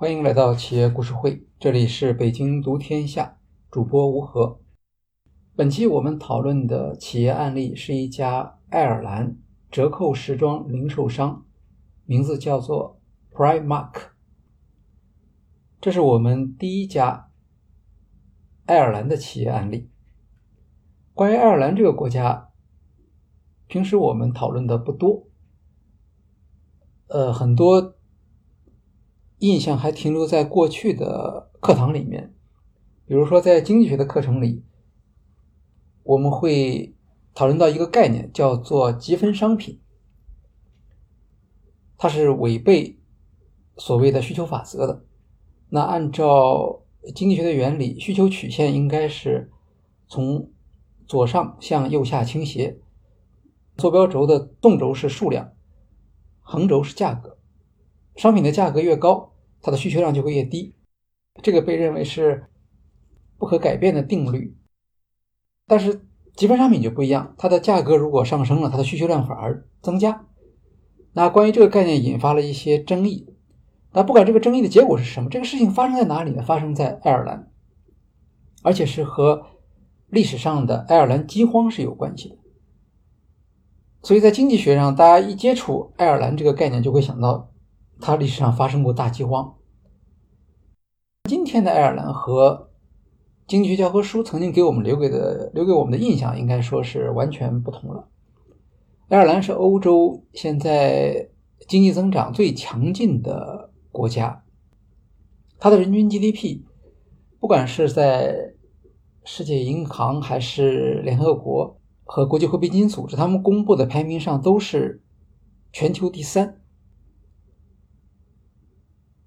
欢迎来到企业故事会，这里是北京读天下，主播吴和。本期我们讨论的企业案例是一家爱尔兰折扣时装零售商，名字叫做 Primark。这是我们第一家爱尔兰的企业案例。关于爱尔兰这个国家，平时我们讨论的不多，呃，很多印象还停留在过去的课堂里面，比如说在经济学的课程里，我们会讨论到一个概念，叫做积分商品，它是违背所谓的需求法则的。那按照经济学的原理，需求曲线应该是从左上向右下倾斜，坐标轴的纵轴是数量，横轴是价格。商品的价格越高，它的需求量就会越低。这个被认为是不可改变的定律。但是积分商品就不一样，它的价格如果上升了，它的需求量反而增加。那关于这个概念引发了一些争议。那不管这个争议的结果是什么，这个事情发生在哪里呢？发生在爱尔兰，而且是和。历史上的爱尔兰饥荒是有关系的，所以在经济学上，大家一接触爱尔兰这个概念，就会想到它历史上发生过大饥荒。今天的爱尔兰和经济学教科书曾经给我们留给的留给我们的印象，应该说是完全不同了。爱尔兰是欧洲现在经济增长最强劲的国家，它的人均 GDP，不管是在世界银行还是联合国和国际货币基金组织，他们公布的排名上都是全球第三，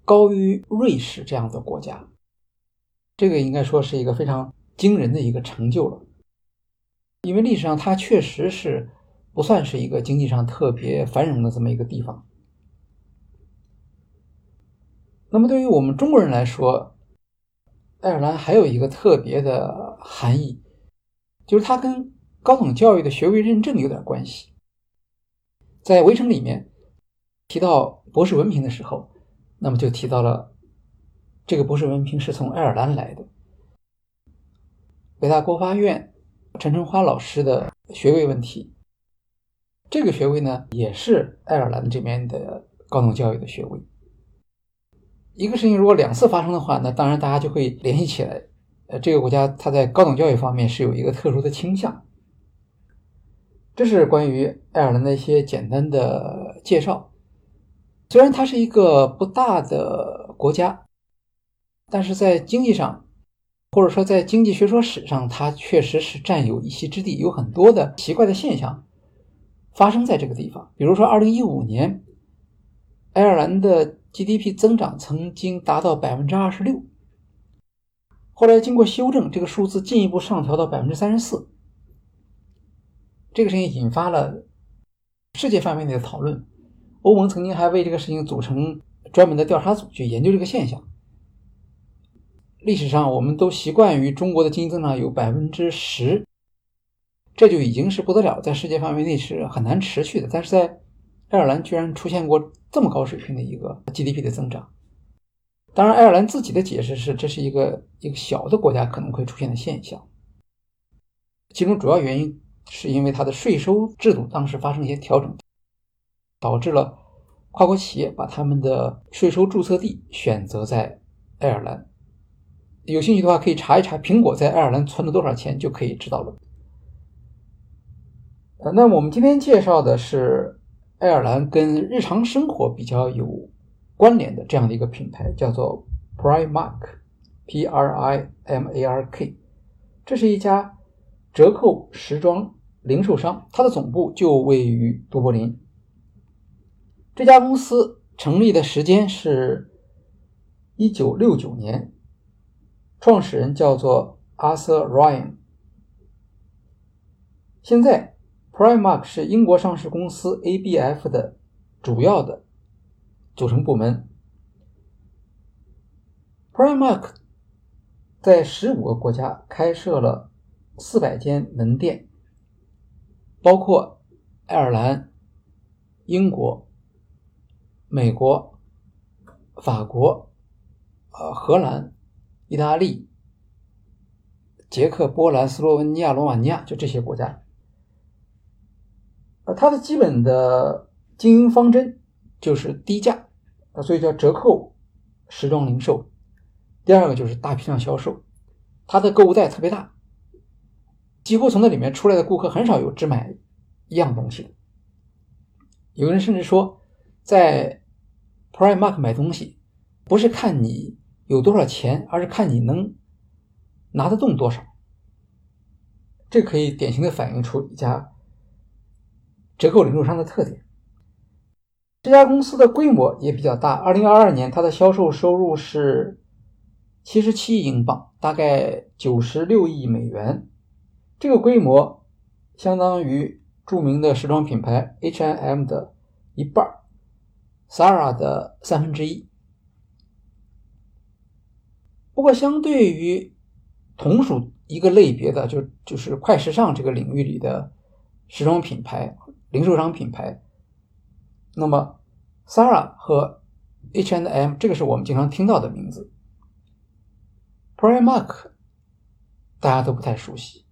高于瑞士这样的国家。这个应该说是一个非常惊人的一个成就了，因为历史上它确实是不算是一个经济上特别繁荣的这么一个地方。那么对于我们中国人来说，爱尔兰还有一个特别的含义，就是它跟高等教育的学位认证有点关系。在《围城》里面提到博士文凭的时候，那么就提到了这个博士文凭是从爱尔兰来的。北大国发院陈春花老师的学位问题，这个学位呢也是爱尔兰这边的高等教育的学位。一个事情如果两次发生的话，那当然大家就会联系起来。呃，这个国家它在高等教育方面是有一个特殊的倾向。这是关于爱尔兰的一些简单的介绍。虽然它是一个不大的国家，但是在经济上，或者说在经济学说史上，它确实是占有一席之地。有很多的奇怪的现象发生在这个地方。比如说，二零一五年，爱尔兰的。GDP 增长曾经达到百分之二十六，后来经过修正，这个数字进一步上调到百分之三十四。这个事情引发了世界范围内的讨论。欧盟曾经还为这个事情组成专门的调查组去研究这个现象。历史上，我们都习惯于中国的经济增长有百分之十，这就已经是不得了，在世界范围内是很难持续的。但是在爱尔兰居然出现过这么高水平的一个 GDP 的增长，当然，爱尔兰自己的解释是这是一个一个小的国家可能会出现的现象，其中主要原因是因为它的税收制度当时发生一些调整，导致了跨国企业把他们的税收注册地选择在爱尔兰。有兴趣的话，可以查一查苹果在爱尔兰存了多少钱，就可以知道了。呃，那我们今天介绍的是。爱尔兰跟日常生活比较有关联的这样的一个品牌叫做 Primark，P-R-I-M-A-R-K，这是一家折扣时装零售商，它的总部就位于都柏林。这家公司成立的时间是一九六九年，创始人叫做 Arthur Ryan，现在。Primark 是英国上市公司 ABF 的主要的组成部门。Primark 在十五个国家开设了四百间门店，包括爱尔兰、英国、美国、法国、呃荷兰、意大利、捷克、波兰、斯洛文尼亚、罗马尼亚，就这些国家。呃，它的基本的经营方针就是低价，啊，所以叫折扣时装零售。第二个就是大批量销售，它的购物袋特别大，几乎从那里面出来的顾客很少有只买一样东西的。有人甚至说，在 Primark 买东西，不是看你有多少钱，而是看你能拿得动多少。这可以典型的反映出一家折扣零售商的特点。这家公司的规模也比较大。二零二二年，它的销售收入是七十七亿英镑，大概九十六亿美元。这个规模相当于著名的时装品牌 H&M 的一半。Sara 的三分之一。不过，相对于同属一个类别的，就就是快时尚这个领域里的时装品牌、零售商品牌，那么 Sara 和 H&M 这个是我们经常听到的名字。Primark 大家都不太熟悉，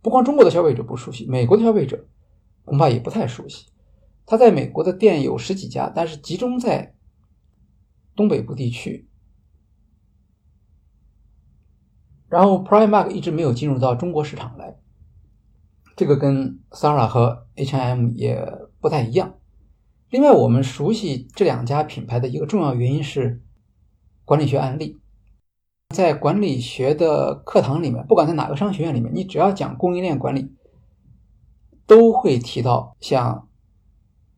不光中国的消费者不熟悉，美国的消费者恐怕也不太熟悉。他在美国的店有十几家，但是集中在东北部地区。然后，Primark 一直没有进入到中国市场来，这个跟 Sara 和 H&M 也不太一样。另外，我们熟悉这两家品牌的一个重要原因是管理学案例。在管理学的课堂里面，不管在哪个商学院里面，你只要讲供应链管理，都会提到像。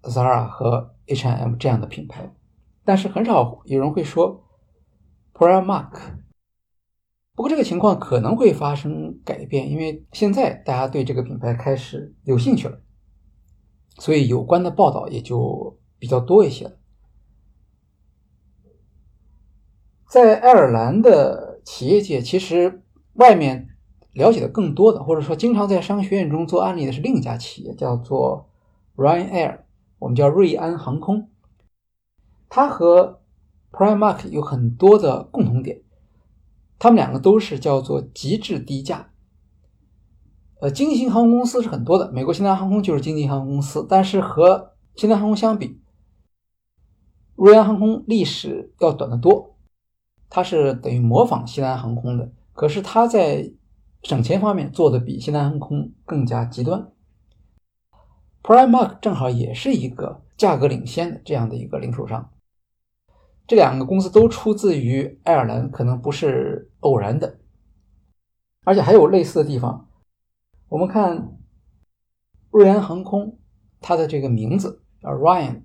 Zara 和 H&M 这样的品牌，但是很少有人会说 Primark。不过这个情况可能会发生改变，因为现在大家对这个品牌开始有兴趣了，所以有关的报道也就比较多一些了。在爱尔兰的企业界，其实外面了解的更多的，或者说经常在商学院中做案例的是另一家企业，叫做 Ryanair。我们叫瑞安航空，它和 Primark 有很多的共同点，它们两个都是叫做极致低价。呃，经济型航空公司是很多的，美国西南航空就是经济航空公司，但是和西南航空相比，瑞安航空历史要短得多，它是等于模仿西南航空的，可是它在省钱方面做的比西南航空更加极端。Primark 正好也是一个价格领先的这样的一个零售商，这两个公司都出自于爱尔兰，可能不是偶然的，而且还有类似的地方。我们看瑞安航空，它的这个名字叫 Ryan，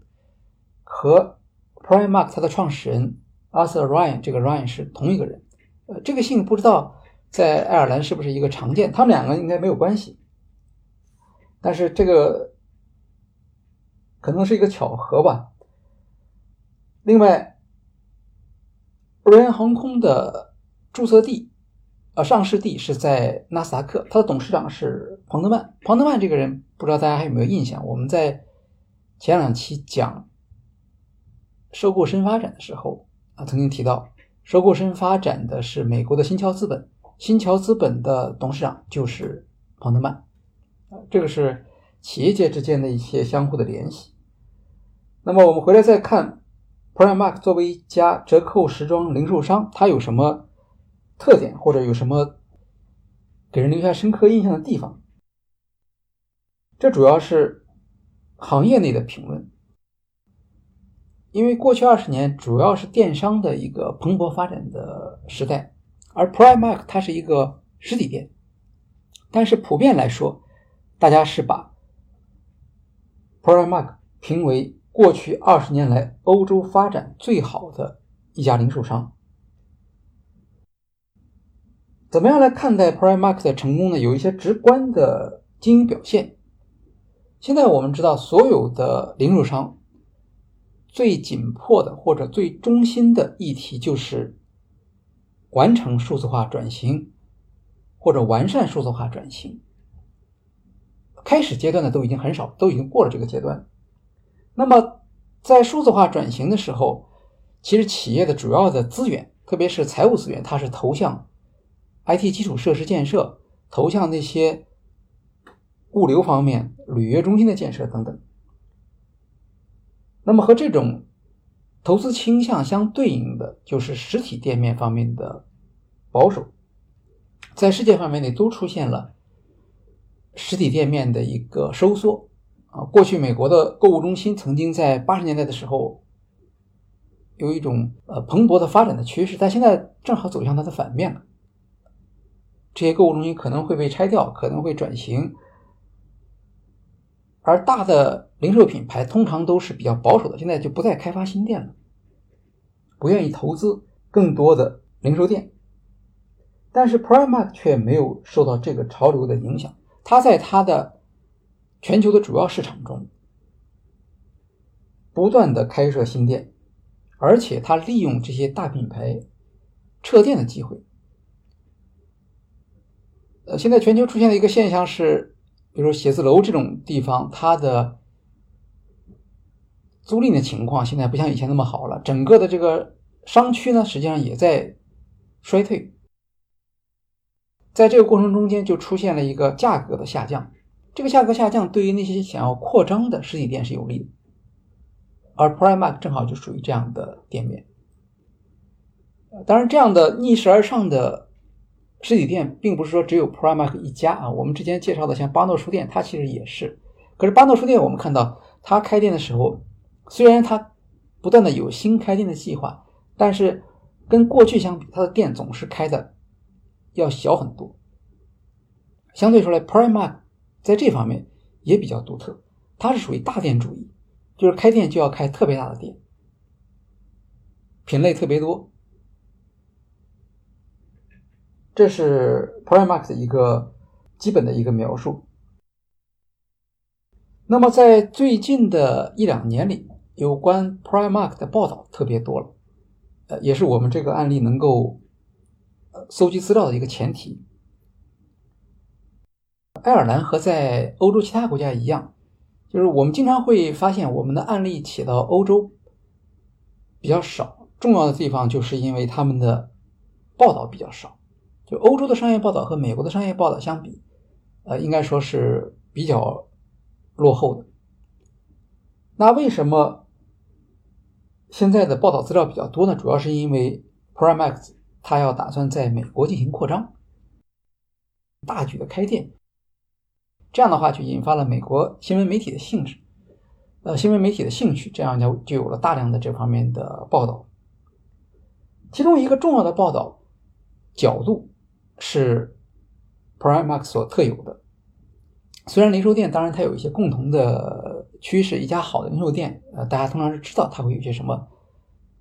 和 Primark 它的创始人 Arthur Ryan，这个 Ryan 是同一个人。呃，这个姓不知道在爱尔兰是不是一个常见，他们两个应该没有关系，但是这个。可能是一个巧合吧。另外，瑞安航空的注册地，呃，上市地是在纳斯达克，它的董事长是庞德曼。庞德曼这个人，不知道大家还有没有印象？我们在前两期讲收购深发展的时候啊，曾经提到，收购深发展的是美国的新桥资本，新桥资本的董事长就是庞德曼。这个是企业界之间的一些相互的联系。那么我们回来再看，Primark 作为一家折扣时装零售商，它有什么特点，或者有什么给人留下深刻印象的地方？这主要是行业内的评论，因为过去二十年主要是电商的一个蓬勃发展的时代，而 Primark 它是一个实体店，但是普遍来说，大家是把 Primark 评为。过去二十年来，欧洲发展最好的一家零售商，怎么样来看待 Primark 的成功呢？有一些直观的经营表现。现在我们知道，所有的零售商最紧迫的或者最中心的议题就是完成数字化转型或者完善数字化转型。开始阶段的都已经很少，都已经过了这个阶段。那么，在数字化转型的时候，其实企业的主要的资源特别是财务资源，它是投向 IT 基础设施建设，投向那些物流方面、履约中心的建设等等。那么和这种投资倾向相对应的，就是实体店面方面的保守，在世界范围内都出现了实体店面的一个收缩啊。过去美国的购物中心曾经在八十年代的时候有一种呃蓬勃的发展的趋势，但现在正好走向它的反面了。这些购物中心可能会被拆掉，可能会转型。而大的零售品牌通常都是比较保守的，现在就不再开发新店了，不愿意投资更多的零售店。但是 Primark 却没有受到这个潮流的影响，它在它的全球的主要市场中不断的开设新店，而且它利用这些大品牌撤店的机会。呃，现在全球出现的一个现象是。比如说写字楼这种地方，它的租赁的情况现在不像以前那么好了。整个的这个商区呢，实际上也在衰退。在这个过程中间，就出现了一个价格的下降。这个价格下降对于那些想要扩张的实体店是有利的，而 Primark 正好就属于这样的店面。当然，这样的逆势而上的。实体店并不是说只有 Primark 一家啊，我们之前介绍的像巴诺书店，它其实也是。可是巴诺书店，我们看到它开店的时候，虽然它不断的有新开店的计划，但是跟过去相比，它的店总是开的要小很多。相对说来，Primark 在这方面也比较独特，它是属于大店主义，就是开店就要开特别大的店，品类特别多。这是 Primark 的一个基本的一个描述。那么在最近的一两年里，有关 Primark 的报道特别多了，呃，也是我们这个案例能够呃搜集资料的一个前提。爱尔兰和在欧洲其他国家一样，就是我们经常会发现我们的案例起到欧洲比较少，重要的地方就是因为他们的报道比较少。就欧洲的商业报道和美国的商业报道相比，呃，应该说是比较落后的。那为什么现在的报道资料比较多呢？主要是因为 Primax 它要打算在美国进行扩张，大举的开店，这样的话就引发了美国新闻媒体的兴致，呃，新闻媒体的兴趣，这样就就有了大量的这方面的报道。其中一个重要的报道角度。是 Primark 所特有的。虽然零售店当然它有一些共同的趋势，一家好的零售店，呃，大家通常是知道它会有些什么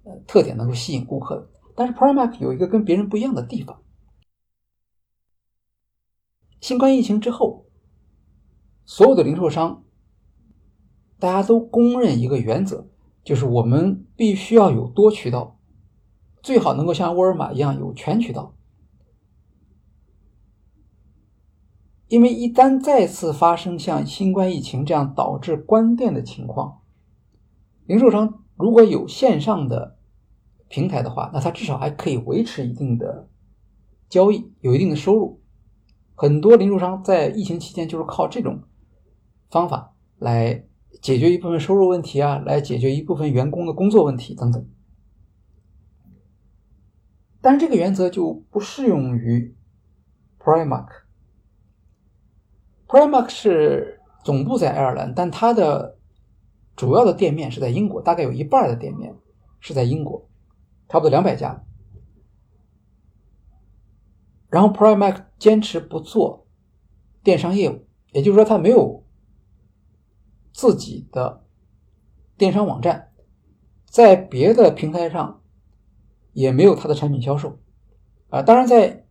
呃特点能够吸引顾客的。但是 Primark 有一个跟别人不一样的地方。新冠疫情之后，所有的零售商大家都公认一个原则，就是我们必须要有多渠道，最好能够像沃尔玛一样有全渠道。因为一旦再次发生像新冠疫情这样导致关店的情况，零售商如果有线上的平台的话，那他至少还可以维持一定的交易，有一定的收入。很多零售商在疫情期间就是靠这种方法来解决一部分收入问题啊，来解决一部分员工的工作问题等等。但是这个原则就不适用于 Primark。Primark 是总部在爱尔兰，但它的主要的店面是在英国，大概有一半的店面是在英国，差不多两百家。然后 Primark 坚持不做电商业务，也就是说，它没有自己的电商网站，在别的平台上也没有它的产品销售。啊，当然在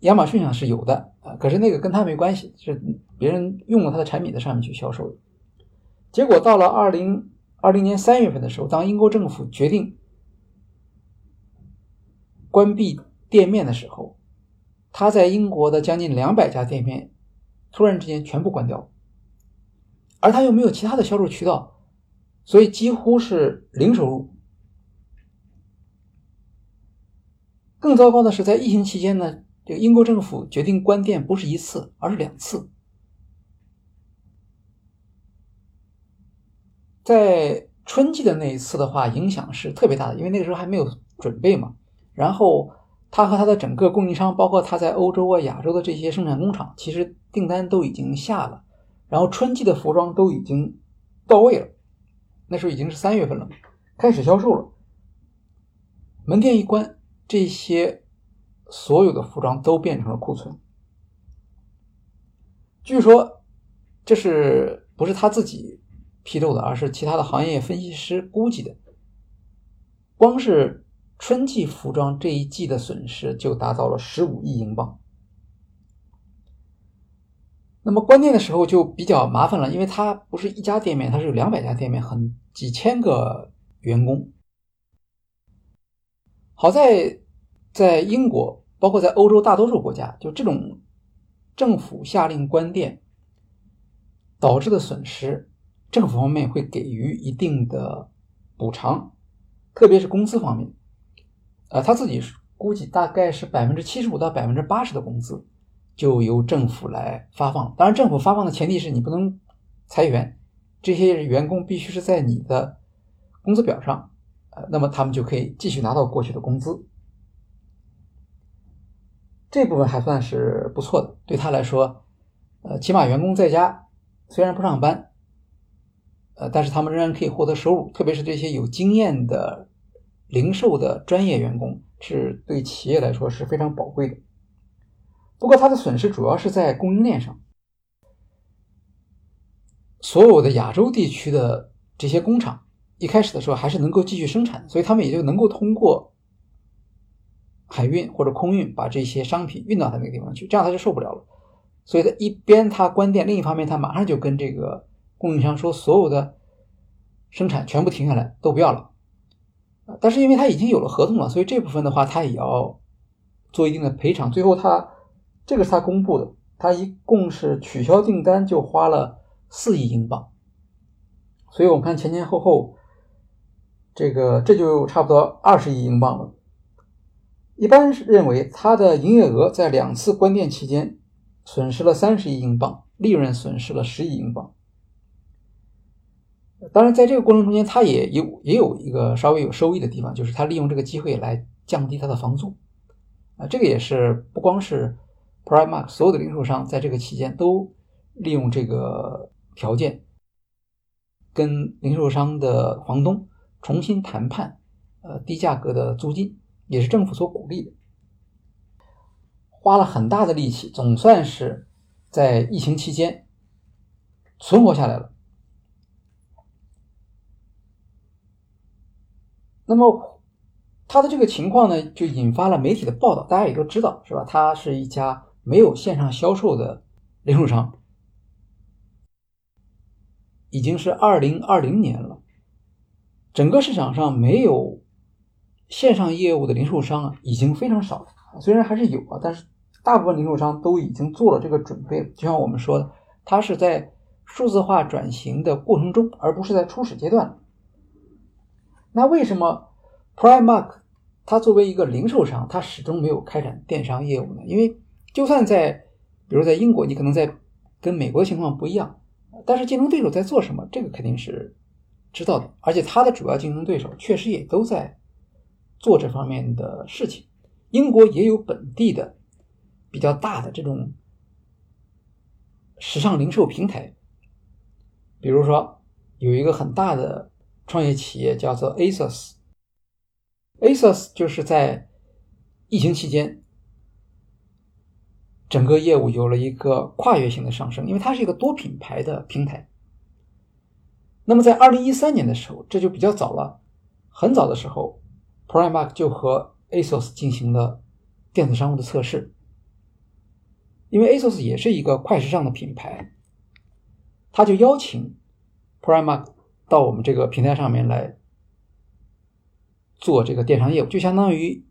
亚马逊上是有的啊，可是那个跟它没关系，是。别人用了他的产品在上面去销售，结果到了二零二零年三月份的时候，当英国政府决定关闭店面的时候，他在英国的将近两百家店面突然之间全部关掉了，而他又没有其他的销售渠道，所以几乎是零收入。更糟糕的是，在疫情期间呢，这个英国政府决定关店不是一次，而是两次。在春季的那一次的话，影响是特别大的，因为那个时候还没有准备嘛。然后他和他的整个供应商，包括他在欧洲啊、亚洲的这些生产工厂，其实订单都已经下了，然后春季的服装都已经到位了。那时候已经是三月份了，开始销售了。门店一关，这些所有的服装都变成了库存。据说这是不是他自己？披露的，而是其他的行业分析师估计的。光是春季服装这一季的损失就达到了十五亿英镑。那么关店的时候就比较麻烦了，因为它不是一家店面，它是有两百家店面，很几千个员工。好在在英国，包括在欧洲大多数国家，就这种政府下令关店导致的损失。政府方面会给予一定的补偿，特别是工资方面，呃，他自己估计大概是百分之七十五到百分之八十的工资就由政府来发放。当然，政府发放的前提是你不能裁员，这些员工必须是在你的工资表上，呃，那么他们就可以继续拿到过去的工资。这部分还算是不错的，对他来说，呃，起码员工在家虽然不上班。呃，但是他们仍然可以获得收入，特别是这些有经验的零售的专业员工，是对企业来说是非常宝贵的。不过，它的损失主要是在供应链上，所有的亚洲地区的这些工厂一开始的时候还是能够继续生产，所以他们也就能够通过海运或者空运把这些商品运到他那个地方去，这样他就受不了了。所以，他一边他关店，另一方面他马上就跟这个。供应商说：“所有的生产全部停下来，都不要了。”但是因为他已经有了合同了，所以这部分的话他也要做一定的赔偿。最后他这个是他公布的，他一共是取消订单就花了四亿英镑。所以我们看前前后后，这个这就差不多二十亿英镑了。一般是认为他的营业额在两次关店期间损失了三十亿英镑，利润损失了十亿英镑。当然，在这个过程中间，他也有也有一个稍微有收益的地方，就是他利用这个机会来降低他的房租，啊，这个也是不光是 Primark 所有的零售商在这个期间都利用这个条件，跟零售商的房东重新谈判，呃，低价格的租金，也是政府所鼓励的，花了很大的力气，总算是在疫情期间存活下来了。那么，他的这个情况呢，就引发了媒体的报道。大家也都知道，是吧？他是一家没有线上销售的零售商，已经是二零二零年了。整个市场上没有线上业务的零售商，已经非常少了。虽然还是有啊，但是大部分零售商都已经做了这个准备。就像我们说的，它是在数字化转型的过程中，而不是在初始阶段。那为什么 Primark 它作为一个零售商，它始终没有开展电商业务呢？因为就算在，比如在英国，你可能在跟美国的情况不一样，但是竞争对手在做什么，这个肯定是知道的。而且它的主要竞争对手确实也都在做这方面的事情。英国也有本地的比较大的这种时尚零售平台，比如说有一个很大的。创业企业叫做 ASOS，ASOS 就是在疫情期间，整个业务有了一个跨越性的上升，因为它是一个多品牌的平台。那么在二零一三年的时候，这就比较早了，很早的时候，Primark 就和 ASOS 进行了电子商务的测试，因为 ASOS 也是一个快时尚的品牌，他就邀请 Primark。到我们这个平台上面来做这个电商业务，就相当于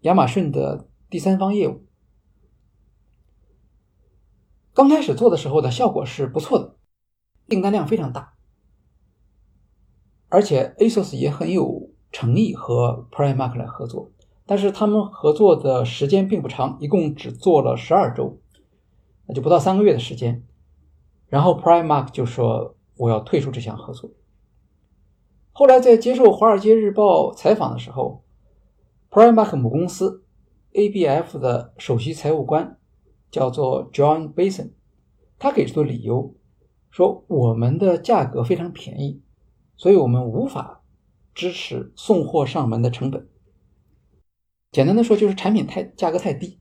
亚马逊的第三方业务。刚开始做的时候的效果是不错的，订单量非常大，而且 ASOS 也很有诚意和 Primark 来合作。但是他们合作的时间并不长，一共只做了十二周，那就不到三个月的时间。然后 Primark 就说我要退出这项合作。后来在接受《华尔街日报》采访的时候，Primark 母公司 ABF 的首席财务官叫做 John Bason，他给出的理由说我们的价格非常便宜，所以我们无法支持送货上门的成本。简单的说，就是产品太价格太低，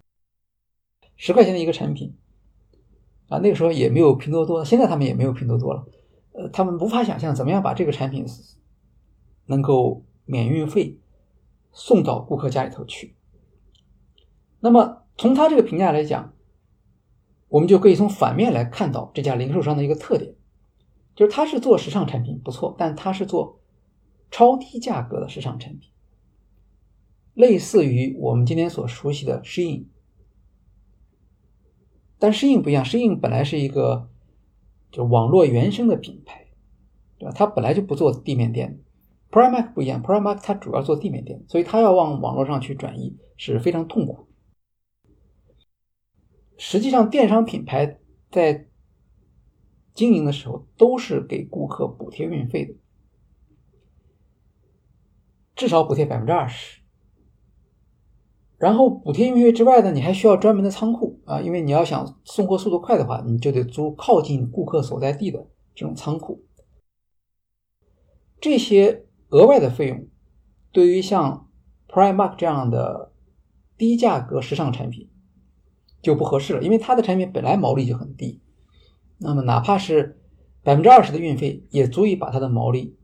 十块钱的一个产品啊，那个时候也没有拼多多，现在他们也没有拼多多了，呃，他们无法想象怎么样把这个产品。能够免运费送到顾客家里头去。那么从他这个评价来讲，我们就可以从反面来看到这家零售商的一个特点，就是他是做时尚产品不错，但他是做超低价格的时尚产品，类似于我们今天所熟悉的 Shein。但 Shein 不一样，Shein 本来是一个就网络原生的品牌，对吧？它本来就不做地面店。Primark 不一样，Primark 它主要做地面店，所以它要往网络上去转移是非常痛苦。实际上，电商品牌在经营的时候都是给顾客补贴运费的，至少补贴百分之二十。然后补贴运费之外呢，你还需要专门的仓库啊，因为你要想送货速度快的话，你就得租靠近顾客所在地的这种仓库。这些。额外的费用，对于像 Primark 这样的低价格时尚产品就不合适了，因为它的产品本来毛利就很低，那么哪怕是百分之二十的运费，也足以把它的毛利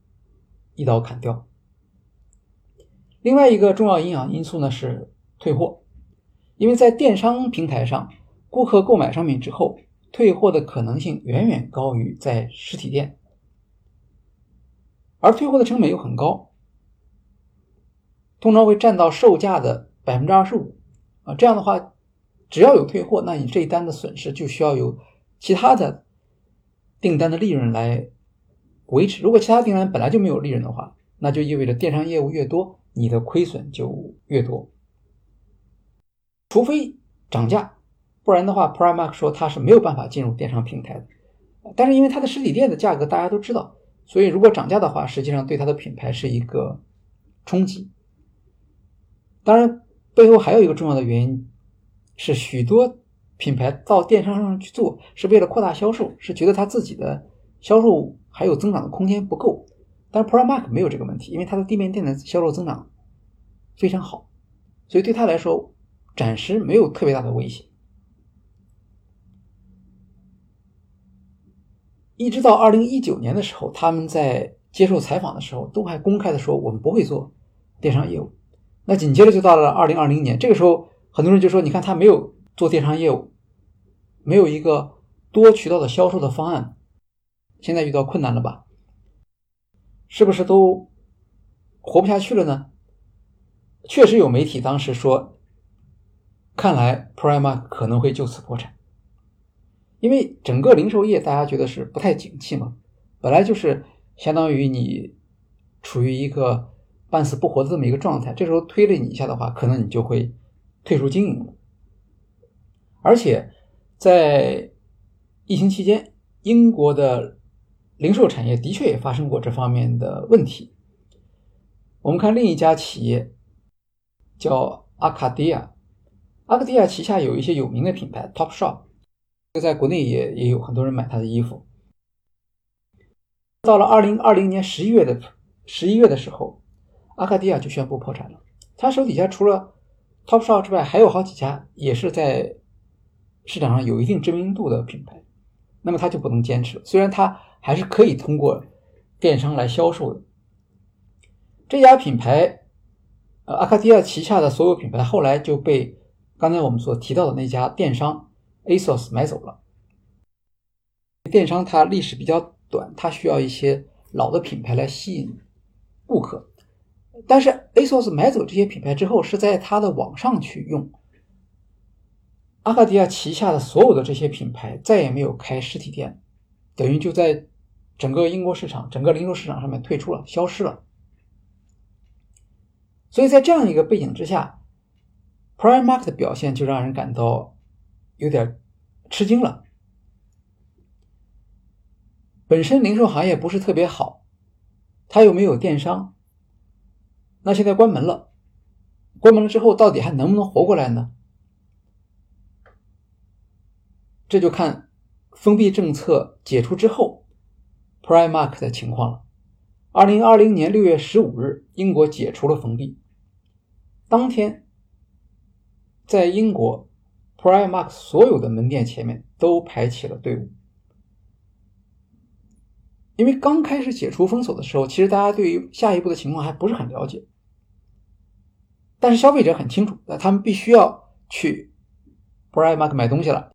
一刀砍掉。另外一个重要影响因素呢是退货，因为在电商平台上，顾客购买商品之后，退货的可能性远远高于在实体店。而退货的成本又很高，通常会占到售价的百分之二十五啊。这样的话，只要有退货，那你这一单的损失就需要有其他的订单的利润来维持。如果其他订单本来就没有利润的话，那就意味着电商业务越多，你的亏损就越多。除非涨价，不然的话，Primark 说它是没有办法进入电商平台的。但是因为它的实体店的价格大家都知道。所以，如果涨价的话，实际上对它的品牌是一个冲击。当然，背后还有一个重要的原因是，许多品牌到电商上去做是为了扩大销售，是觉得他自己的销售还有增长的空间不够。但是 Primark 没有这个问题，因为它的地面店的销售增长非常好，所以对他来说暂时没有特别大的威胁。一直到二零一九年的时候，他们在接受采访的时候，都还公开的说我们不会做电商业务。那紧接着就到了二零二零年，这个时候很多人就说：“你看他没有做电商业务，没有一个多渠道的销售的方案，现在遇到困难了吧？是不是都活不下去了呢？”确实有媒体当时说：“看来 Prima 可能会就此破产。”因为整个零售业，大家觉得是不太景气嘛，本来就是相当于你处于一个半死不活的这么一个状态，这时候推了你一下的话，可能你就会退出经营了。而且在疫情期间，英国的零售产业的确也发生过这方面的问题。我们看另一家企业叫阿卡迪亚，阿卡迪亚旗下有一些有名的品牌，Top Shop 就。在国内也也有很多人买他的衣服。到了二零二零年十一月的十一月的时候，阿卡迪亚就宣布破产了。他手底下除了 Topshop 之外，还有好几家也是在市场上有一定知名度的品牌。那么他就不能坚持。虽然他还是可以通过电商来销售的。这家品牌，呃，阿卡迪亚旗下的所有品牌后来就被刚才我们所提到的那家电商。ASOS 买走了，电商它历史比较短，它需要一些老的品牌来吸引顾客。但是 ASOS 买走这些品牌之后，是在它的网上去用。阿卡迪亚旗下的所有的这些品牌再也没有开实体店，等于就在整个英国市场、整个零售市场上面退出了，消失了。所以在这样一个背景之下，Primark 的表现就让人感到有点吃惊了。本身零售行业不是特别好，它又没有电商，那现在关门了，关门了之后到底还能不能活过来呢？这就看封闭政策解除之后，Primark 的情况了。二零二零年六月十五日，英国解除了封闭，当天，在英国，Primark 所有的门店前面都排起了队伍。因为刚开始解除封锁的时候，其实大家对于下一步的情况还不是很了解，但是消费者很清楚，那他们必须要去 Primark 买东西了，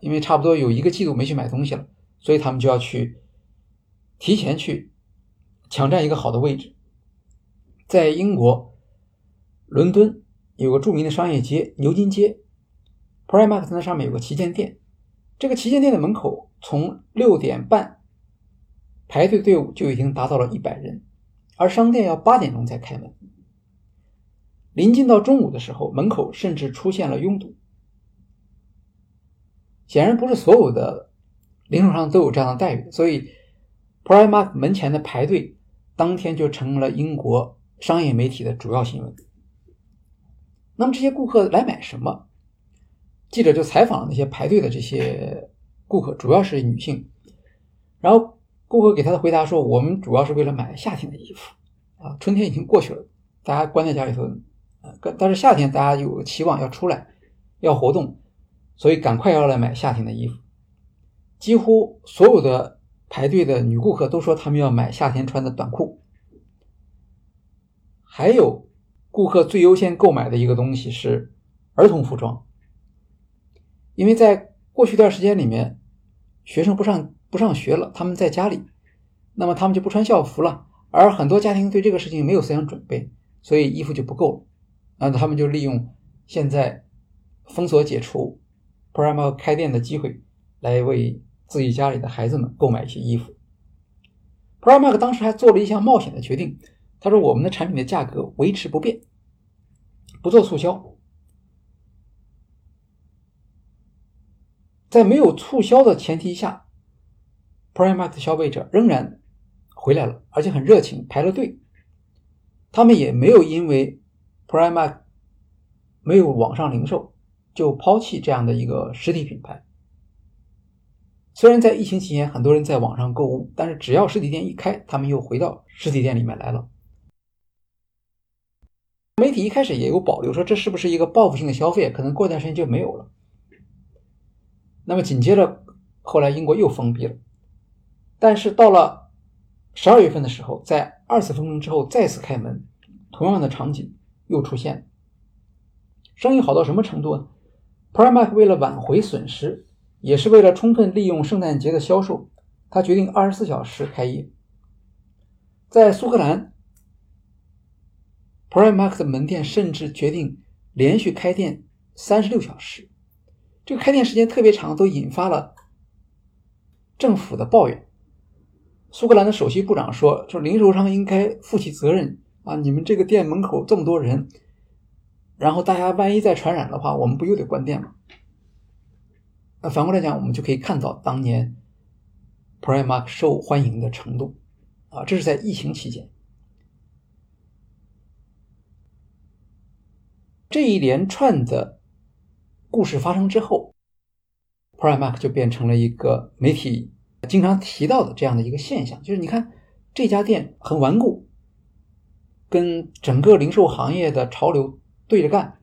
因为差不多有一个季度没去买东西了，所以他们就要去提前去抢占一个好的位置。在英国伦敦有个著名的商业街牛津街，Primark 在那上面有个旗舰店，这个旗舰店的门口从六点半。排队队伍就已经达到了一百人，而商店要八点钟才开门。临近到中午的时候，门口甚至出现了拥堵。显然不是所有的零售商都有这样的待遇，所以 Primark 门前的排队当天就成了英国商业媒体的主要新闻。那么这些顾客来买什么？记者就采访了那些排队的这些顾客，主要是女性，然后。顾客给他的回答说：“我们主要是为了买夏天的衣服啊，春天已经过去了，大家关在家里头，呃，但是夏天大家有期望要出来，要活动，所以赶快要来买夏天的衣服。几乎所有的排队的女顾客都说他们要买夏天穿的短裤。还有顾客最优先购买的一个东西是儿童服装，因为在过去一段时间里面，学生不上。”不上学了，他们在家里，那么他们就不穿校服了。而很多家庭对这个事情没有思想准备，所以衣服就不够了。那他们就利用现在封锁解除，Primark 开店的机会，来为自己家里的孩子们购买一些衣服。Primark 当时还做了一项冒险的决定，他说：“我们的产品的价格维持不变，不做促销，在没有促销的前提下。” Primark 的消费者仍然回来了，而且很热情，排了队。他们也没有因为 Primark 没有网上零售就抛弃这样的一个实体品牌。虽然在疫情期间很多人在网上购物，但是只要实体店一开，他们又回到实体店里面来了。媒体一开始也有保留，说这是不是一个报复性的消费？可能过段时间就没有了。那么紧接着，后来英国又封闭了。但是到了十二月份的时候，在二次封城之后再次开门，同样的场景又出现。生意好到什么程度呢？Primark 为了挽回损失，也是为了充分利用圣诞节的销售，他决定二十四小时开业。在苏格兰，Primark 的门店甚至决定连续开店三十六小时。这个开店时间特别长，都引发了政府的抱怨。苏格兰的首席部长说：“说零售商应该负起责任啊！你们这个店门口这么多人，然后大家万一再传染的话，我们不又得关店吗？”那反过来讲，我们就可以看到当年 Primark 受欢迎的程度啊！这是在疫情期间，这一连串的故事发生之后，Primark 就变成了一个媒体。经常提到的这样的一个现象，就是你看这家店很顽固，跟整个零售行业的潮流对着干。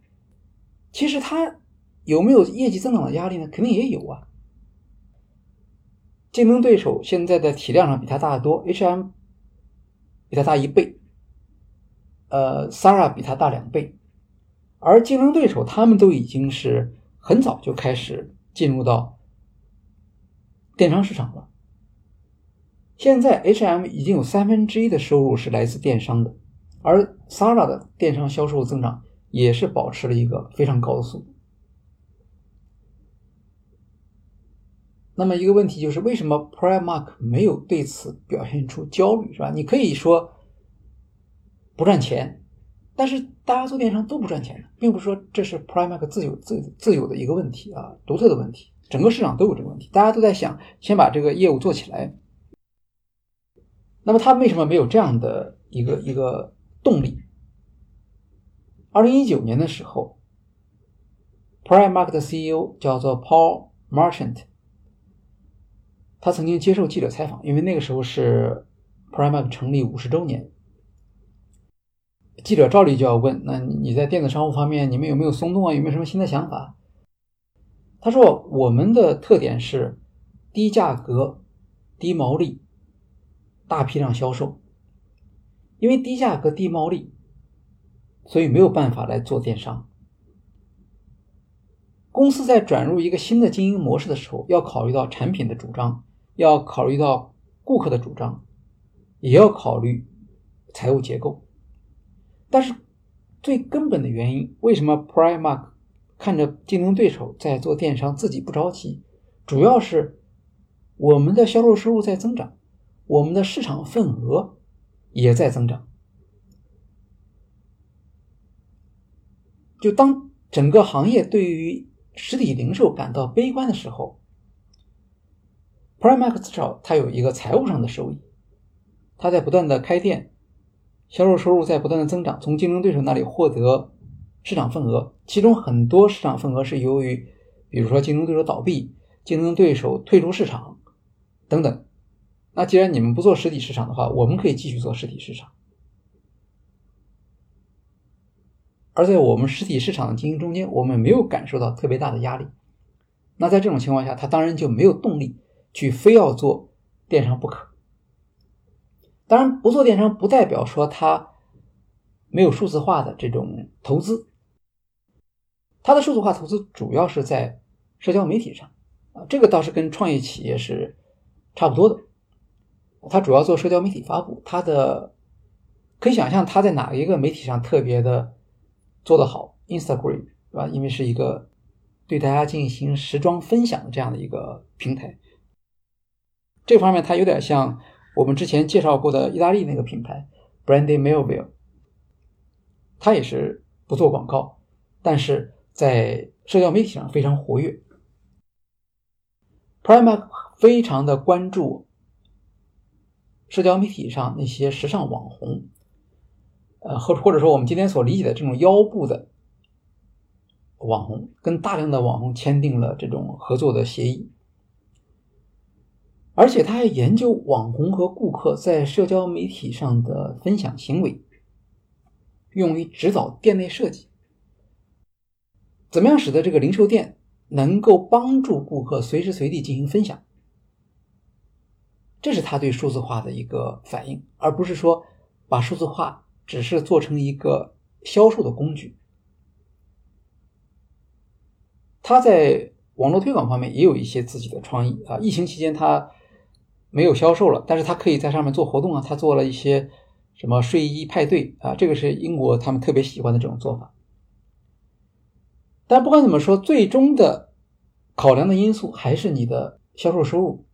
其实它有没有业绩增长的压力呢？肯定也有啊。竞争对手现在的体量上比它大得多，H&M 比它大一倍，呃，Sara 比它大两倍，而竞争对手他们都已经是很早就开始进入到。电商市场了。现在 H&M 已经有三分之一的收入是来自电商的，而 Sara 的电商销售增长也是保持了一个非常高的速度。那么一个问题就是，为什么 Primark 没有对此表现出焦虑，是吧？你可以说不赚钱，但是大家做电商都不赚钱的，并不是说这是 Primark 自有自自有的一个问题啊，独特的问题，整个市场都有这个问题，大家都在想先把这个业务做起来。那么他为什么没有这样的一个一个动力？二零一九年的时候，Primark 的 CEO 叫做 Paul Marchant，他曾经接受记者采访，因为那个时候是 Primark 成立五十周年。记者照例就要问：“那你在电子商务方面，你们有没有松动啊？有没有什么新的想法？”他说：“我们的特点是低价格、低毛利、大批量销售。因为低价格、低毛利，所以没有办法来做电商。公司在转入一个新的经营模式的时候，要考虑到产品的主张，要考虑到顾客的主张，也要考虑财务结构。”但是，最根本的原因，为什么 Primark 看着竞争对手在做电商，自己不着急？主要是我们的销售收入在增长，我们的市场份额也在增长。就当整个行业对于实体零售感到悲观的时候，Primark 至少它有一个财务上的收益，它在不断的开店。销售收入在不断的增长，从竞争对手那里获得市场份额，其中很多市场份额是由于，比如说竞争对手倒闭、竞争对手退出市场等等。那既然你们不做实体市场的话，我们可以继续做实体市场。而在我们实体市场的经营中间，我们没有感受到特别大的压力。那在这种情况下，他当然就没有动力去非要做电商不可。当然，不做电商不代表说他没有数字化的这种投资。他的数字化投资主要是在社交媒体上啊，这个倒是跟创业企业是差不多的。他主要做社交媒体发布，他的可以想象他在哪一个媒体上特别的做得好，Instagram 是吧？因为是一个对大家进行时装分享的这样的一个平台，这方面他有点像。我们之前介绍过的意大利那个品牌 Brandy Melville，它也是不做广告，但是在社交媒体上非常活跃。Primark 非常的关注社交媒体上那些时尚网红，呃，或或者说我们今天所理解的这种腰部的网红，跟大量的网红签订了这种合作的协议。而且他还研究网红和顾客在社交媒体上的分享行为，用于指导店内设计。怎么样使得这个零售店能够帮助顾客随时随地进行分享？这是他对数字化的一个反应，而不是说把数字化只是做成一个销售的工具。他在网络推广方面也有一些自己的创意啊！疫情期间他。没有销售了，但是他可以在上面做活动啊，他做了一些什么睡衣派对啊，这个是英国他们特别喜欢的这种做法。但不管怎么说，最终的考量的因素还是你的销售收入。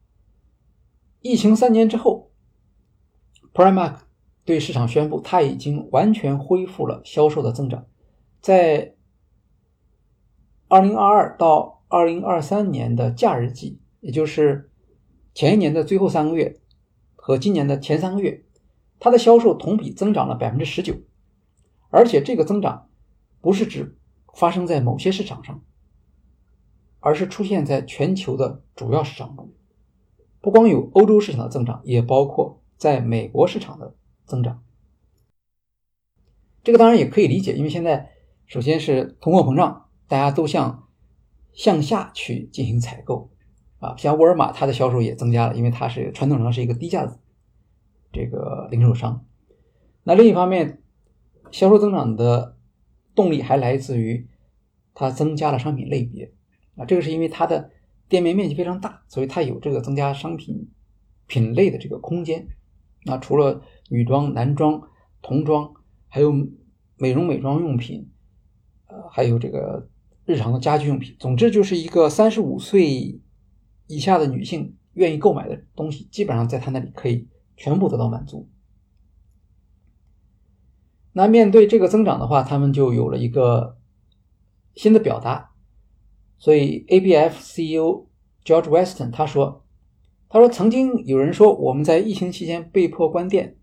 疫情三年之后，Primark 对市场宣布，它已经完全恢复了销售的增长，在二零二二到二零二三年的假日季，也就是。前一年的最后三个月和今年的前三个月，它的销售同比增长了百分之十九，而且这个增长不是指发生在某些市场上，而是出现在全球的主要市场中。不光有欧洲市场的增长，也包括在美国市场的增长。这个当然也可以理解，因为现在首先是通货膨胀，大家都向向下去进行采购。啊，像沃尔玛，它的销售也增加了，因为它是传统上是一个低价的这个零售商。那另一方面，销售增长的动力还来自于它增加了商品类别啊，这个是因为它的店面面积非常大，所以它有这个增加商品品类的这个空间。那除了女装、男装、童装，还有美容美妆用品，呃，还有这个日常的家居用品，总之就是一个三十五岁。以下的女性愿意购买的东西，基本上在他那里可以全部得到满足。那面对这个增长的话，他们就有了一个新的表达。所以，ABF CEO George Weston 他说：“他说曾经有人说我们在疫情期间被迫关店，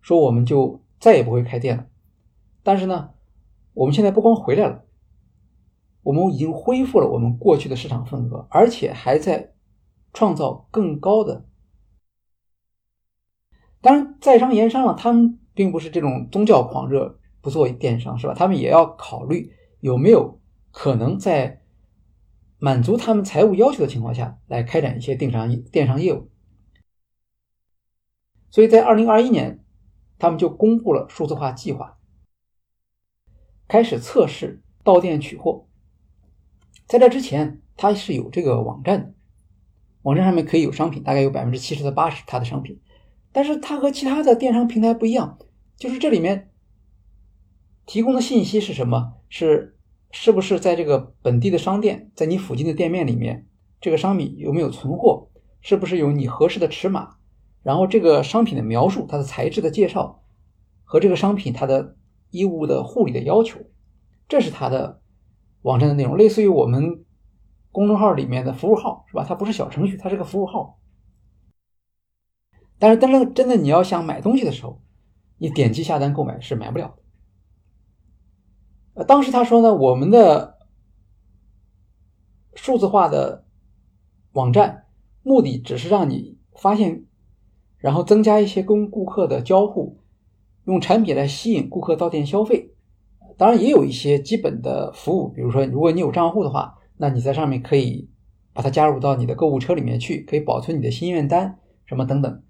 说我们就再也不会开店了。但是呢，我们现在不光回来了，我们已经恢复了我们过去的市场份额，而且还在创造更高的。当然，在商言商了，他们并不是这种宗教狂热，不做电商是吧？他们也要考虑有没有可能在。”满足他们财务要求的情况下来开展一些电商电商业务，所以在二零二一年，他们就公布了数字化计划，开始测试到店取货。在这之前，它是有这个网站的，网站上面可以有商品，大概有百分之七十到八十它的商品，但是它和其他的电商平台不一样，就是这里面提供的信息是什么？是。是不是在这个本地的商店，在你附近的店面里面，这个商品有没有存货？是不是有你合适的尺码？然后这个商品的描述、它的材质的介绍和这个商品它的衣物的护理的要求，这是它的网站的内容，类似于我们公众号里面的服务号，是吧？它不是小程序，它是个服务号。但是，但是真的你要想买东西的时候，你点击下单购买是买不了的。当时他说呢，我们的数字化的网站目的只是让你发现，然后增加一些跟顾客的交互，用产品来吸引顾客到店消费。当然，也有一些基本的服务，比如说，如果你有账户的话，那你在上面可以把它加入到你的购物车里面去，可以保存你的心愿单什么等等。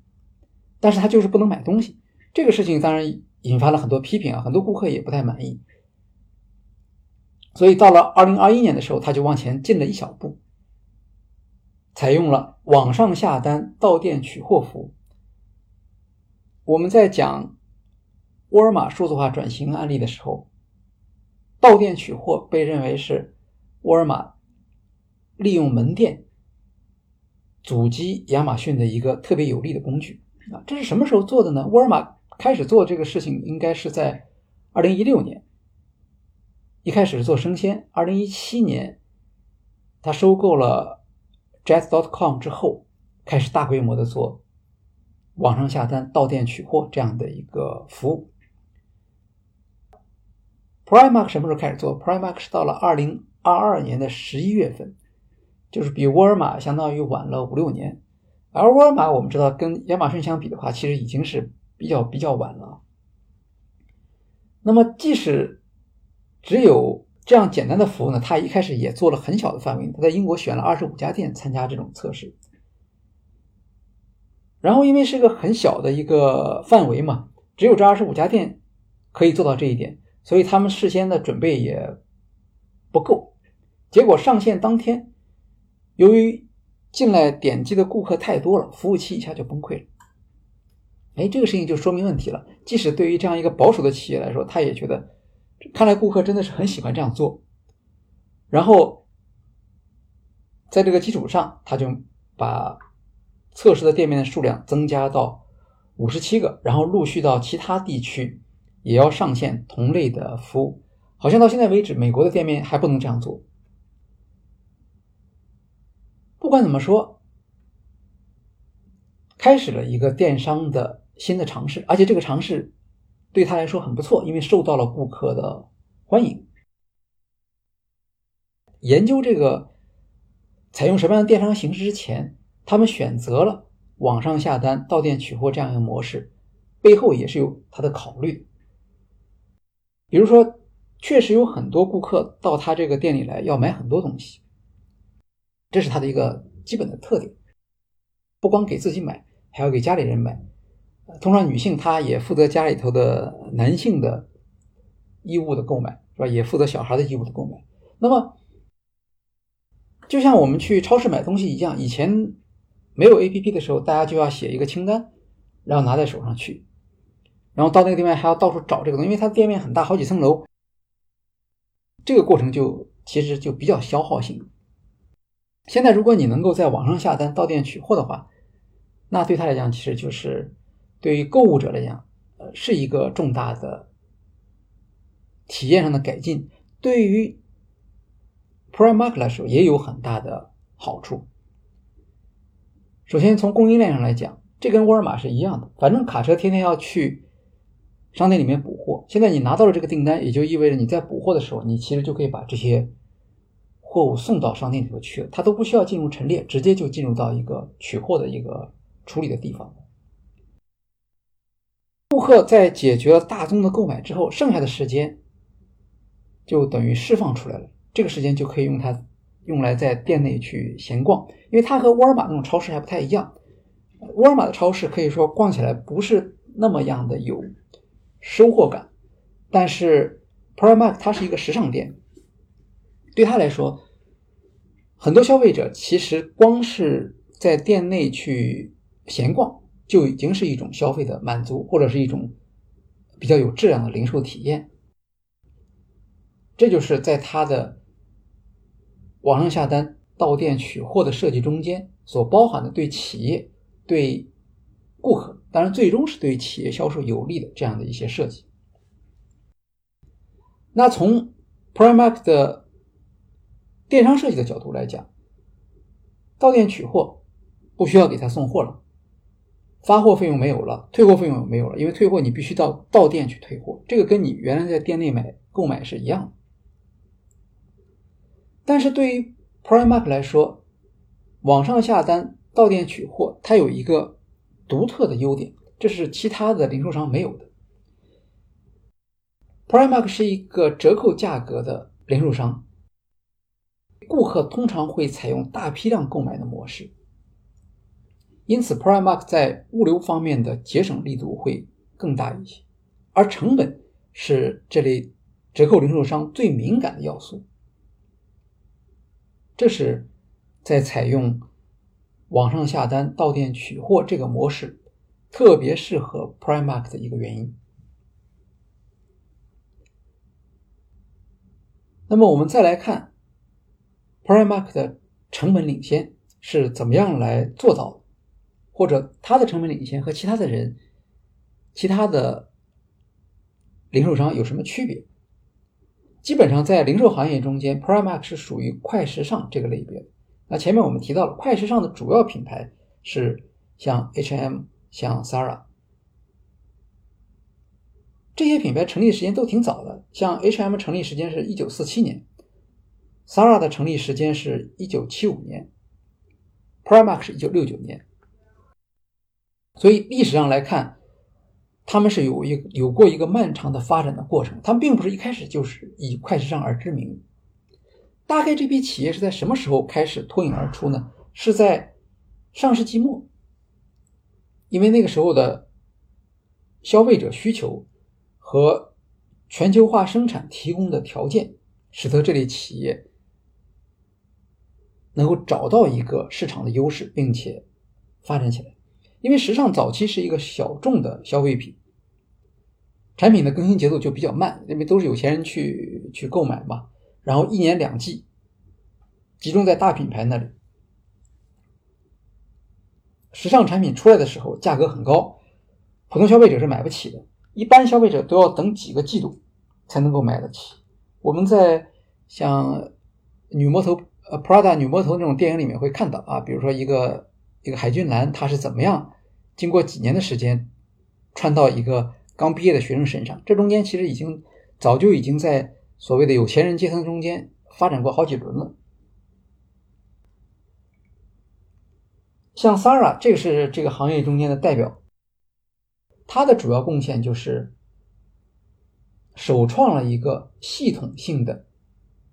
但是它就是不能买东西，这个事情当然引发了很多批评啊，很多顾客也不太满意。所以到了二零二一年的时候，他就往前进了一小步，采用了网上下单到店取货服务。我们在讲沃尔玛数字化转型案例的时候，到店取货被认为是沃尔玛利用门店阻击亚马逊的一个特别有力的工具啊！这是什么时候做的呢？沃尔玛开始做这个事情应该是在二零一六年。一开始是做生鲜，二零一七年，他收购了 Jet.com 之后，开始大规模的做网上下单、到店取货这样的一个服务。Primark 什么时候开始做？Primark 是到了二零二二年的十一月份，就是比沃尔玛相当于晚了五六年。而沃尔玛我们知道跟亚马逊相比的话，其实已经是比较比较晚了。那么即使只有这样简单的服务呢，他一开始也做了很小的范围，他在英国选了二十五家店参加这种测试。然后因为是个很小的一个范围嘛，只有这二十五家店可以做到这一点，所以他们事先的准备也不够。结果上线当天，由于进来点击的顾客太多了，服务器一下就崩溃了。哎，这个事情就说明问题了。即使对于这样一个保守的企业来说，他也觉得。看来顾客真的是很喜欢这样做，然后在这个基础上，他就把测试的店面的数量增加到五十七个，然后陆续到其他地区也要上线同类的服务。好像到现在为止，美国的店面还不能这样做。不管怎么说，开始了一个电商的新的尝试，而且这个尝试。对他来说很不错，因为受到了顾客的欢迎。研究这个采用什么样的电商形式之前，他们选择了网上下单、到店取货这样一个模式，背后也是有他的考虑。比如说，确实有很多顾客到他这个店里来要买很多东西，这是他的一个基本的特点，不光给自己买，还要给家里人买。通常女性她也负责家里头的男性的衣物的购买，是吧？也负责小孩的衣物的购买。那么，就像我们去超市买东西一样，以前没有 A P P 的时候，大家就要写一个清单，然后拿在手上去，然后到那个地方还要到处找这个东西，因为它店面很大，好几层楼，这个过程就其实就比较消耗性。现在如果你能够在网上下单到店取货的话，那对他来讲其实就是。对于购物者来讲，呃，是一个重大的体验上的改进，对于 Primark 来说也有很大的好处。首先从供应链上来讲，这跟沃尔玛是一样的，反正卡车天天要去商店里面补货。现在你拿到了这个订单，也就意味着你在补货的时候，你其实就可以把这些货物送到商店里头去了，它都不需要进入陈列，直接就进入到一个取货的一个处理的地方。顾客在解决了大宗的购买之后，剩下的时间就等于释放出来了。这个时间就可以用它用来在店内去闲逛，因为它和沃尔玛那种超市还不太一样。沃尔玛的超市可以说逛起来不是那么样的有收获感，但是 Primark 它是一个时尚店，对他来说，很多消费者其实光是在店内去闲逛。就已经是一种消费的满足，或者是一种比较有质量的零售体验。这就是在它的网上下单到店取货的设计中间所包含的对企业、对顾客，当然最终是对企业销售有利的这样的一些设计。那从 Primark 的电商设计的角度来讲，到店取货不需要给他送货了。发货费用没有了，退货费用没有了，因为退货你必须到到店去退货，这个跟你原来在店内买购买是一样的。但是对于 Primark 来说，网上下单到店取货，它有一个独特的优点，这是其他的零售商没有的。Primark 是一个折扣价格的零售商，顾客通常会采用大批量购买的模式。因此，Primark 在物流方面的节省力度会更大一些，而成本是这类折扣零售商最敏感的要素。这是在采用网上下单到店取货这个模式特别适合 Primark 的一个原因。那么，我们再来看 Primark 的成本领先是怎么样来做到的。或者它的成本领先和其他的人、其他的零售商有什么区别？基本上在零售行业中间，Primark 是属于快时尚这个类别。那前面我们提到了快时尚的主要品牌是像 H&M、像 Zara 这些品牌成立时间都挺早的。像 H&M 成立时间是一九四七年，Zara 的成立时间是一九七五年，Primark 是一九六九年。所以历史上来看，他们是有一有过一个漫长的发展的过程。他们并不是一开始就是以快时尚而知名。大概这批企业是在什么时候开始脱颖而出呢？是在上世纪末，因为那个时候的消费者需求和全球化生产提供的条件，使得这类企业能够找到一个市场的优势，并且发展起来。因为时尚早期是一个小众的消费品，产品的更新节奏就比较慢，因为都是有钱人去去购买嘛。然后一年两季，集中在大品牌那里。时尚产品出来的时候价格很高，普通消费者是买不起的，一般消费者都要等几个季度才能够买得起。我们在像女魔头呃 Prada 女魔头那种电影里面会看到啊，比如说一个。一个海军蓝，它是怎么样经过几年的时间穿到一个刚毕业的学生身上？这中间其实已经早就已经在所谓的有钱人阶层中间发展过好几轮了。像 Sara，这个是这个行业中间的代表，他的主要贡献就是首创了一个系统性的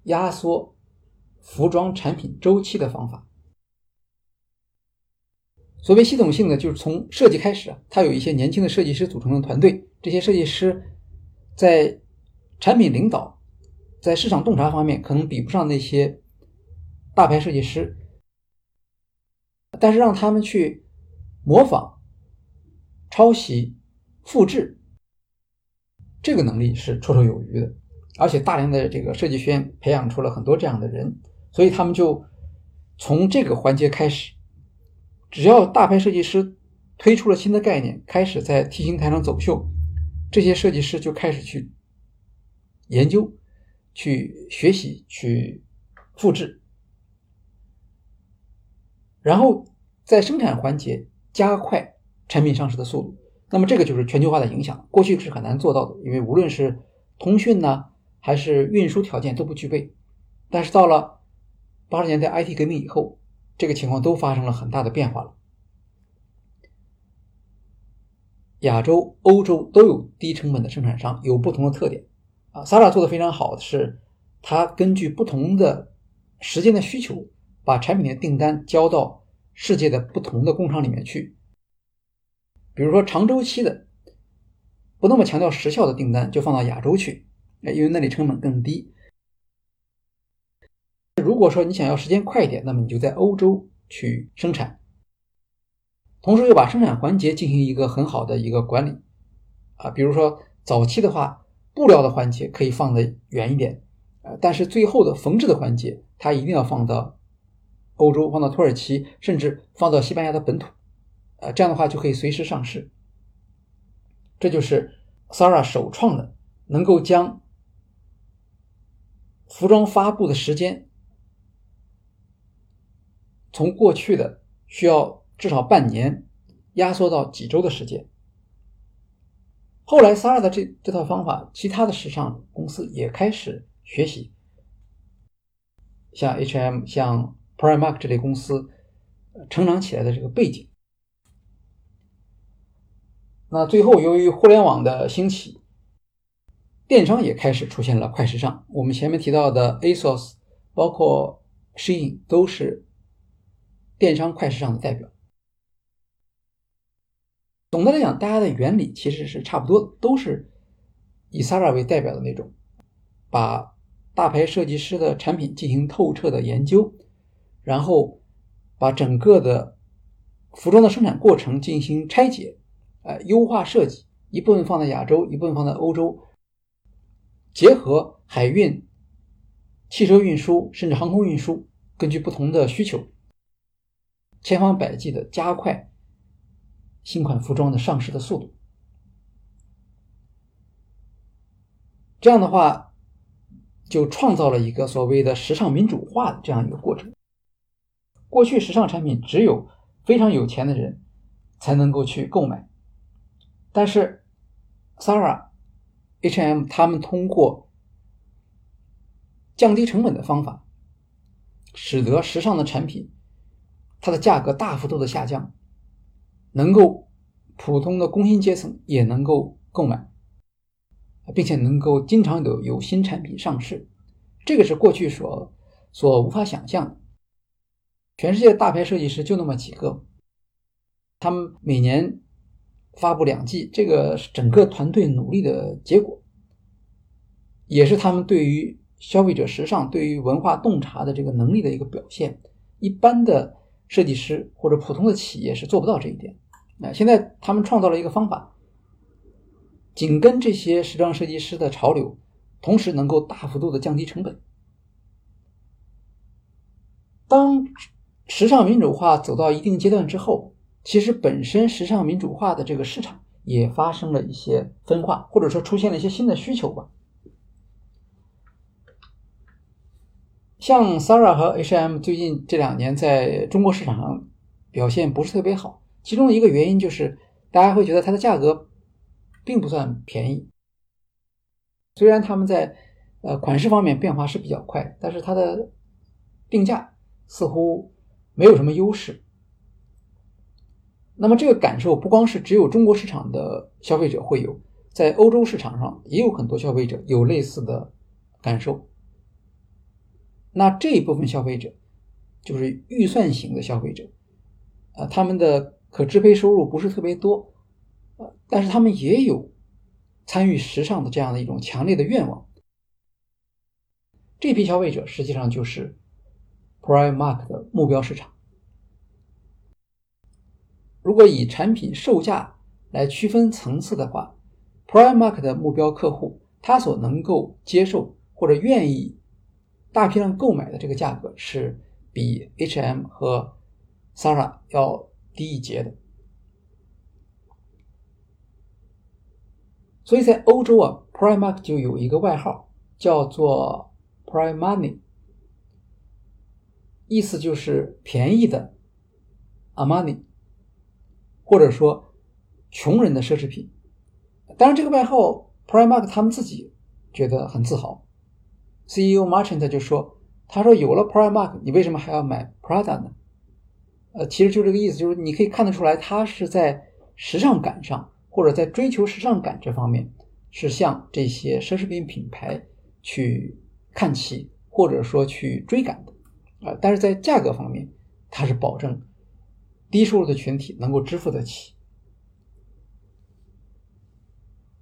压缩服装产品周期的方法。所谓系统性的，就是从设计开始啊，它有一些年轻的设计师组成的团队。这些设计师在产品领导、在市场洞察方面可能比不上那些大牌设计师，但是让他们去模仿、抄袭、复制，这个能力是绰绰有余的。而且大量的这个设计学院培养出了很多这样的人，所以他们就从这个环节开始。只要大牌设计师推出了新的概念，开始在 T 型台上走秀，这些设计师就开始去研究、去学习、去复制，然后在生产环节加快产品上市的速度。那么这个就是全球化的影响，过去是很难做到的，因为无论是通讯呢，还是运输条件都不具备。但是到了八十年代 IT 革命以后，这个情况都发生了很大的变化了。亚洲、欧洲都有低成本的生产商，有不同的特点。啊，Sara 做的非常好的是，它根据不同的时间的需求，把产品的订单交到世界的不同的工厂里面去。比如说长周期的、不那么强调时效的订单，就放到亚洲去，因为那里成本更低。如果说你想要时间快一点，那么你就在欧洲去生产。同时又把生产环节进行一个很好的一个管理，啊，比如说早期的话，布料的环节可以放得远一点，呃，但是最后的缝制的环节，它一定要放到欧洲，放到土耳其，甚至放到西班牙的本土，呃，这样的话就可以随时上市。这就是 Sara 首创的，能够将服装发布的时间从过去的需要。至少半年，压缩到几周的时间。后来，Sara 的这这套方法，其他的时尚公司也开始学习，像 H&M、像 Primark 这类公司成长起来的这个背景。那最后，由于互联网的兴起，电商也开始出现了快时尚。我们前面提到的 ASOS，包括 Shein，都是电商快时尚的代表。总的来讲，大家的原理其实是差不多的，都是以 Sara 为代表的那种，把大牌设计师的产品进行透彻的研究，然后把整个的服装的生产过程进行拆解，呃，优化设计，一部分放在亚洲，一部分放在欧洲，结合海运、汽车运输，甚至航空运输，根据不同的需求，千方百计的加快。新款服装的上市的速度，这样的话，就创造了一个所谓的时尚民主化的这样一个过程。过去时尚产品只有非常有钱的人才能够去购买，但是 Sara、H&M 他们通过降低成本的方法，使得时尚的产品它的价格大幅度的下降。能够普通的工薪阶层也能够购买，并且能够经常有有新产品上市，这个是过去所所无法想象的。全世界大牌设计师就那么几个，他们每年发布两季，这个是整个团队努力的结果，也是他们对于消费者时尚、对于文化洞察的这个能力的一个表现。一般的设计师或者普通的企业是做不到这一点。那现在他们创造了一个方法，紧跟这些时装设计师的潮流，同时能够大幅度的降低成本。当时尚民主化走到一定阶段之后，其实本身时尚民主化的这个市场也发生了一些分化，或者说出现了一些新的需求吧。像 Sara 和 H&M 最近这两年在中国市场上表现不是特别好。其中一个原因就是，大家会觉得它的价格并不算便宜。虽然他们在呃款式方面变化是比较快，但是它的定价似乎没有什么优势。那么这个感受不光是只有中国市场的消费者会有，在欧洲市场上也有很多消费者有类似的感受。那这一部分消费者就是预算型的消费者，啊，他们的。可支配收入不是特别多，呃，但是他们也有参与时尚的这样的一种强烈的愿望。这批消费者实际上就是 Primark 的目标市场。如果以产品售价来区分层次的话，Primark 的目标客户他所能够接受或者愿意大批量购买的这个价格是比 H&M 和 Sara 要。低一截的，所以在欧洲啊，Primark 就有一个外号叫做 Prime Money，意思就是便宜的 Armani，或者说穷人的奢侈品。当然，这个外号 Primark 他们自己觉得很自豪。CEO Marchant 就说：“他说有了 Primark，你为什么还要买 Prada 呢？”呃，其实就这个意思，就是你可以看得出来，他是在时尚感上，或者在追求时尚感这方面，是向这些奢侈品品牌去看齐，或者说去追赶的。啊，但是在价格方面，它是保证低收入的群体能够支付得起。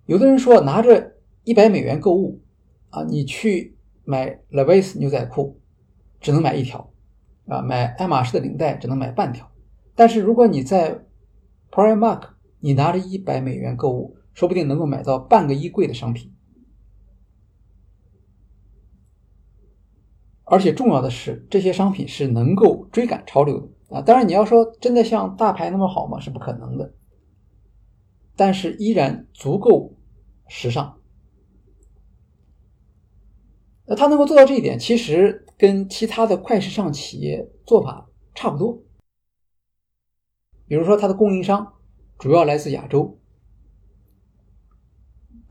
有的人说，拿着一百美元购物，啊，你去买 Levi's 牛仔裤，只能买一条，啊，买爱马仕的领带只能买半条。但是如果你在 Primark，你拿着一百美元购物，说不定能够买到半个衣柜的商品。而且重要的是，这些商品是能够追赶潮流的啊！当然，你要说真的像大牌那么好吗？是不可能的。但是依然足够时尚。那他能够做到这一点，其实跟其他的快时尚企业做法差不多。比如说，它的供应商主要来自亚洲，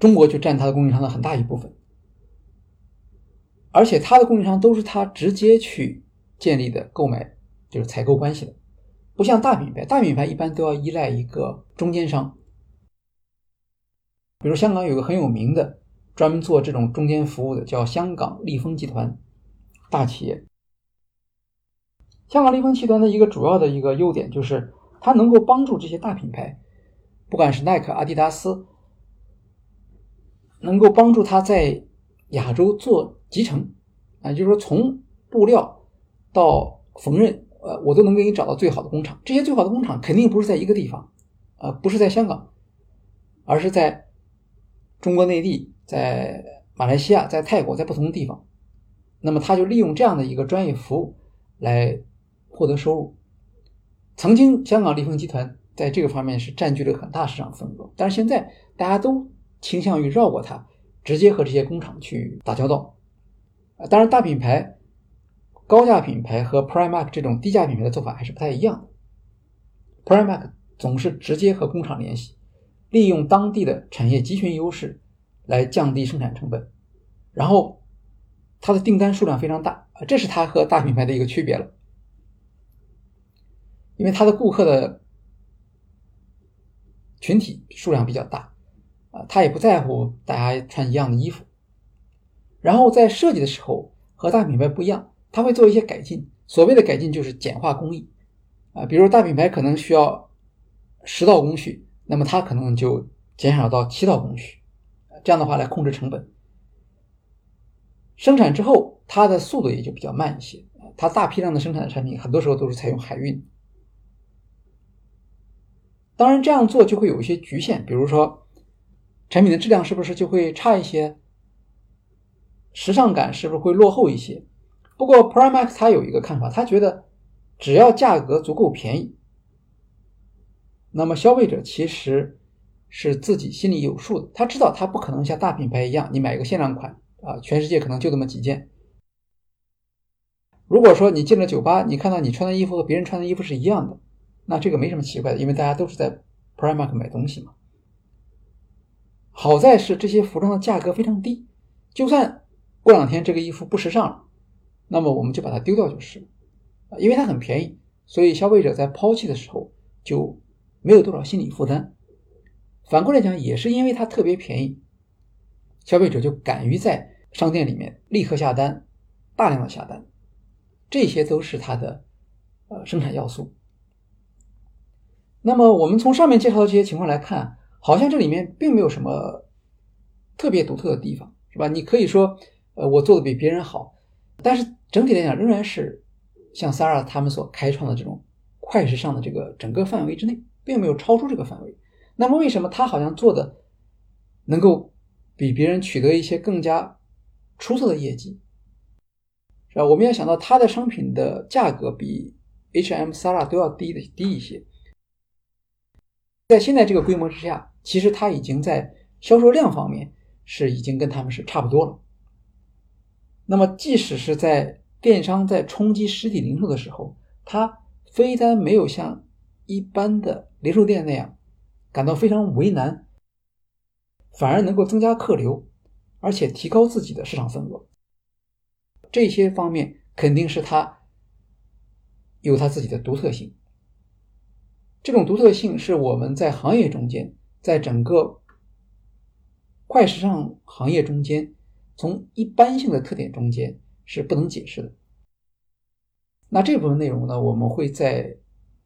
中国就占它的供应商的很大一部分。而且它的供应商都是他直接去建立的购买，就是采购关系的，不像大品牌，大品牌一般都要依赖一个中间商。比如香港有个很有名的专门做这种中间服务的，叫香港利丰集团，大企业。香港利丰集团的一个主要的一个优点就是，它能够帮助这些大品牌，不管是耐克、阿迪达斯，能够帮助他在亚洲做。集成，啊，就是说从布料到缝纫，呃，我都能给你找到最好的工厂。这些最好的工厂肯定不是在一个地方，呃，不是在香港，而是在中国内地、在马来西亚、在泰国，在不同的地方。那么他就利用这样的一个专业服务来获得收入。曾经香港利丰集团在这个方面是占据了很大市场份额，但是现在大家都倾向于绕过它，直接和这些工厂去打交道。当然，大品牌、高价品牌和 Primark 这种低价品牌的做法还是不太一样的。Primark 总是直接和工厂联系，利用当地的产业集群优势来降低生产成本，然后它的订单数量非常大啊，这是它和大品牌的一个区别了。因为它的顾客的群体数量比较大啊，他也不在乎大家穿一样的衣服。然后在设计的时候和大品牌不一样，他会做一些改进。所谓的改进就是简化工艺啊，比如大品牌可能需要十道工序，那么它可能就减少到七道工序，这样的话来控制成本。生产之后，它的速度也就比较慢一些。它大批量的生产的产品，很多时候都是采用海运。当然这样做就会有一些局限，比如说产品的质量是不是就会差一些？时尚感是不是会落后一些？不过 Primark 他有一个看法，他觉得只要价格足够便宜，那么消费者其实是自己心里有数的。他知道他不可能像大品牌一样，你买一个限量款啊，全世界可能就那么几件。如果说你进了酒吧，你看到你穿的衣服和别人穿的衣服是一样的，那这个没什么奇怪的，因为大家都是在 Primark 买东西嘛。好在是这些服装的价格非常低，就算。过两天这个衣服不时尚了，那么我们就把它丢掉就是了，因为它很便宜，所以消费者在抛弃的时候就没有多少心理负担。反过来讲，也是因为它特别便宜，消费者就敢于在商店里面立刻下单，大量的下单，这些都是它的呃生产要素。那么我们从上面介绍的这些情况来看，好像这里面并没有什么特别独特的地方，是吧？你可以说。呃，我做的比别人好，但是整体来讲仍然是像 Sara 他们所开创的这种快时尚的这个整个范围之内，并没有超出这个范围。那么为什么他好像做的能够比别人取得一些更加出色的业绩？是吧？我们要想到它的商品的价格比 H&M、Sara 都要低的低一些，在现在这个规模之下，其实它已经在销售量方面是已经跟他们是差不多了。那么，即使是在电商在冲击实体零售的时候，它非但没有像一般的零售店那样感到非常为难，反而能够增加客流，而且提高自己的市场份额。这些方面肯定是它有它自己的独特性。这种独特性是我们在行业中间，在整个快时尚行业中间。从一般性的特点中间是不能解释的。那这部分内容呢，我们会在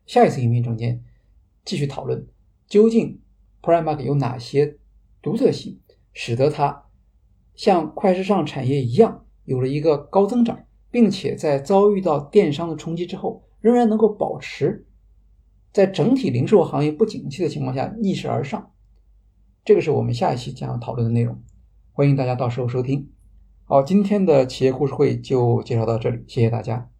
下一次影片中间继续讨论，究竟 Primark 有哪些独特性，使得它像快时尚产业一样有了一个高增长，并且在遭遇到电商的冲击之后，仍然能够保持在整体零售行业不景气的情况下逆势而上。这个是我们下一期将要讨论的内容。欢迎大家到时候收听。好，今天的企业故事会就介绍到这里，谢谢大家。